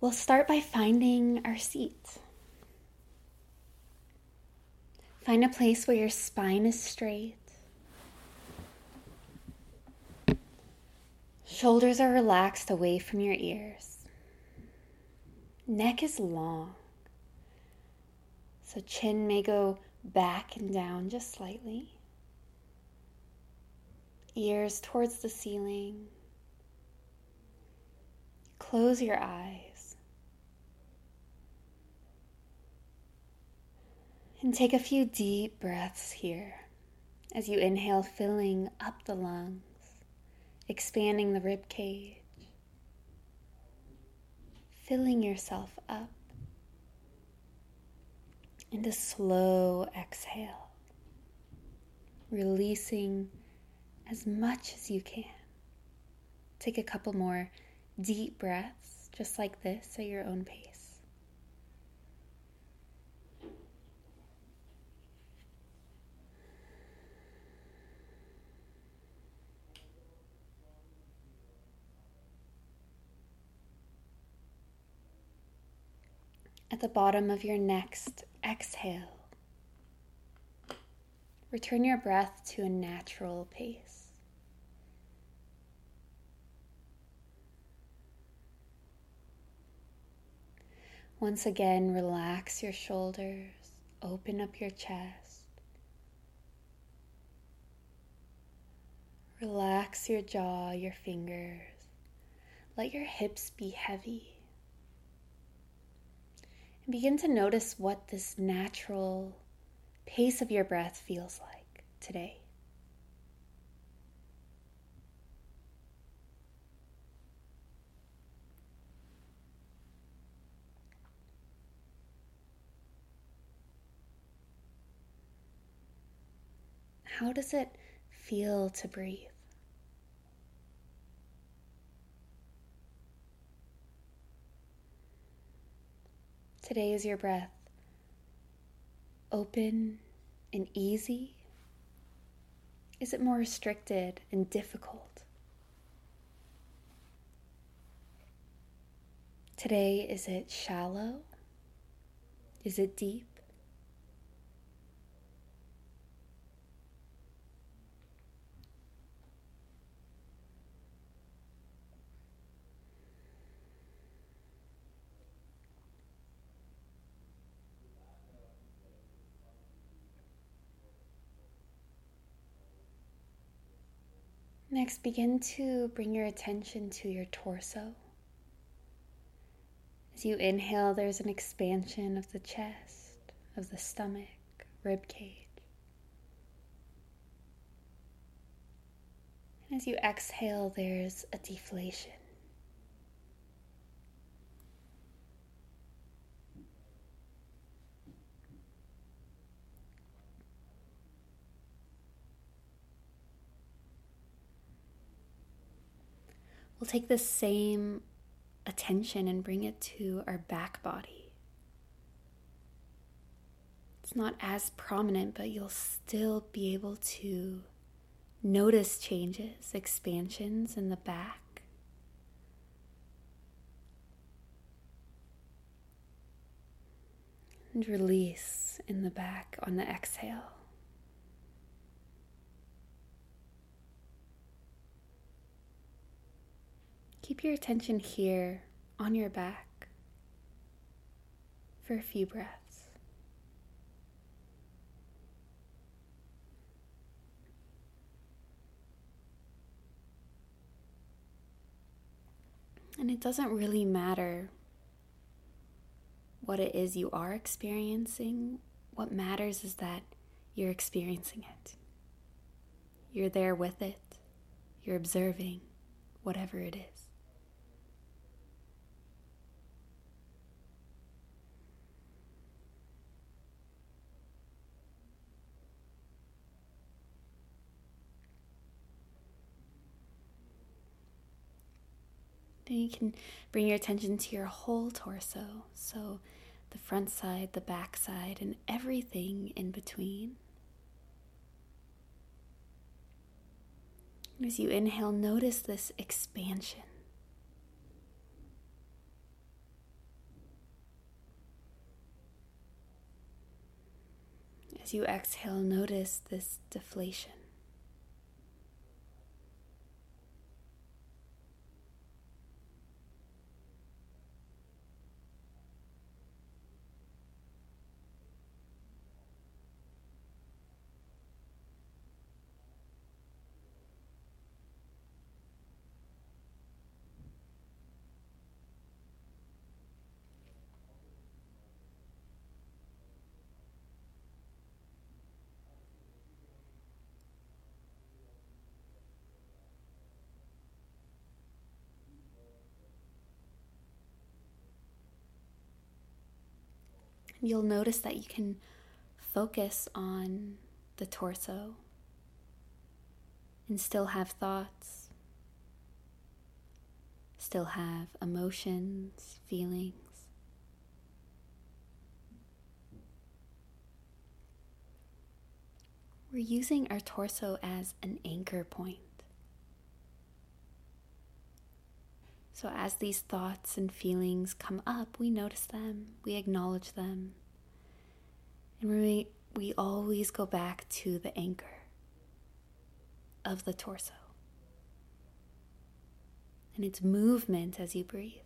We'll start by finding our seat. Find a place where your spine is straight. Shoulders are relaxed away from your ears. Neck is long. So chin may go back and down just slightly. Ears towards the ceiling. Close your eyes. And take a few deep breaths here as you inhale, filling up the lungs, expanding the rib cage, filling yourself up. And a slow exhale, releasing as much as you can. Take a couple more deep breaths, just like this, at your own pace. At the bottom of your next exhale, return your breath to a natural pace. Once again, relax your shoulders, open up your chest. Relax your jaw, your fingers. Let your hips be heavy. Begin to notice what this natural pace of your breath feels like today. How does it feel to breathe? Today is your breath open and easy? Is it more restricted and difficult? Today, is it shallow? Is it deep? Next, begin to bring your attention to your torso. As you inhale, there's an expansion of the chest, of the stomach, rib cage. And as you exhale, there's a deflation. We'll take the same attention and bring it to our back body. It's not as prominent, but you'll still be able to notice changes, expansions in the back. And release in the back on the exhale. Keep your attention here on your back for a few breaths. And it doesn't really matter what it is you are experiencing. What matters is that you're experiencing it. You're there with it. You're observing whatever it is. Then you can bring your attention to your whole torso. So the front side, the back side, and everything in between. As you inhale, notice this expansion. As you exhale, notice this deflation. You'll notice that you can focus on the torso and still have thoughts, still have emotions, feelings. We're using our torso as an anchor point. So, as these thoughts and feelings come up, we notice them, we acknowledge them, and we, we always go back to the anchor of the torso and its movement as you breathe.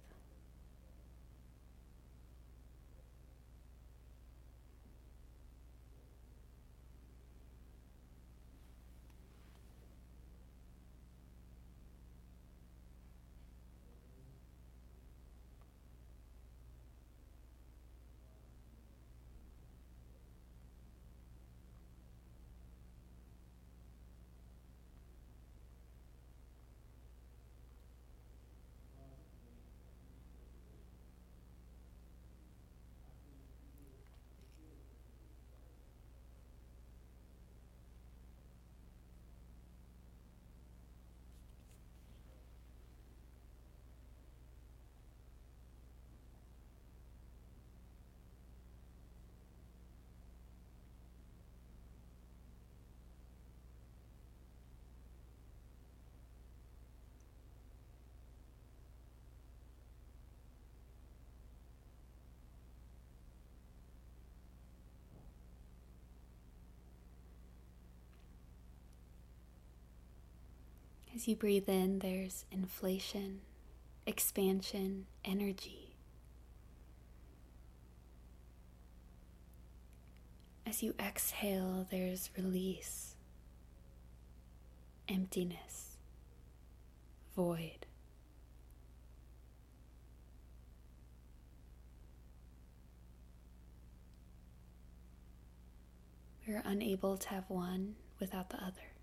As you breathe in, there's inflation, expansion, energy. As you exhale, there's release, emptiness, void. We're unable to have one without the other.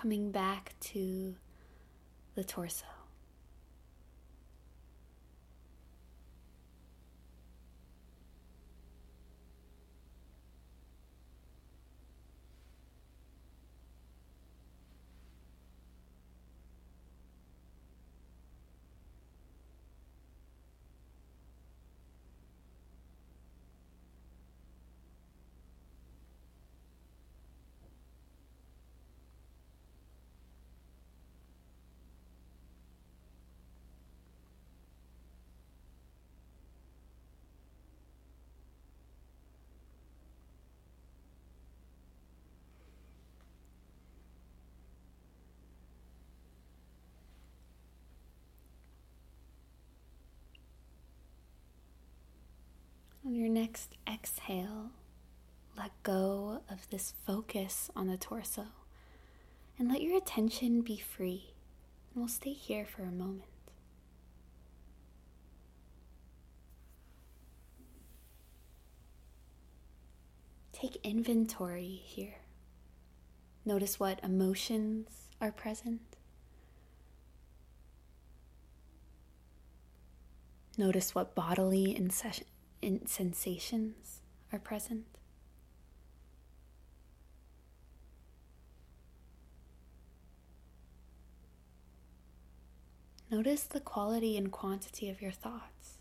Coming back to the torso. On your next exhale, let go of this focus on the torso and let your attention be free. And we'll stay here for a moment. Take inventory here. Notice what emotions are present. Notice what bodily sensations are present. Notice the quality and quantity of your thoughts.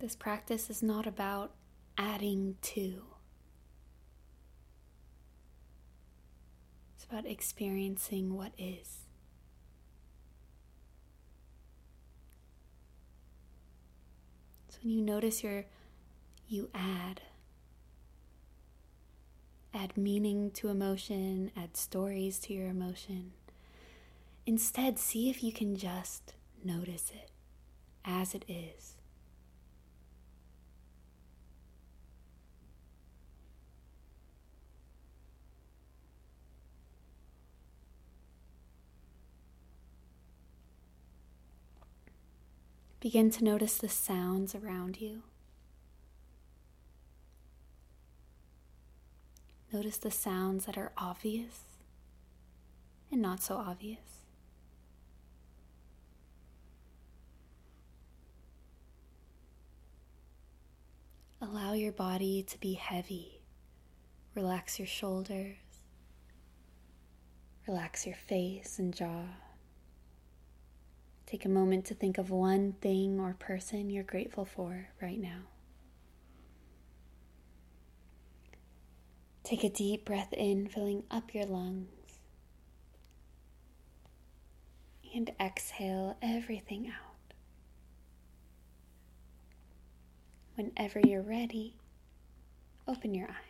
This practice is not about adding to, it's about experiencing what is. So when you notice your, you add. Add meaning to emotion, add stories to your emotion. Instead, see if you can just notice it as it is. Begin to notice the sounds around you. Notice the sounds that are obvious and not so obvious. Allow your body to be heavy. Relax your shoulders. Relax your face and jaw. Take a moment to think of one thing or person you're grateful for right now. Take a deep breath in, filling up your lungs. And exhale everything out. Whenever you're ready, open your eyes.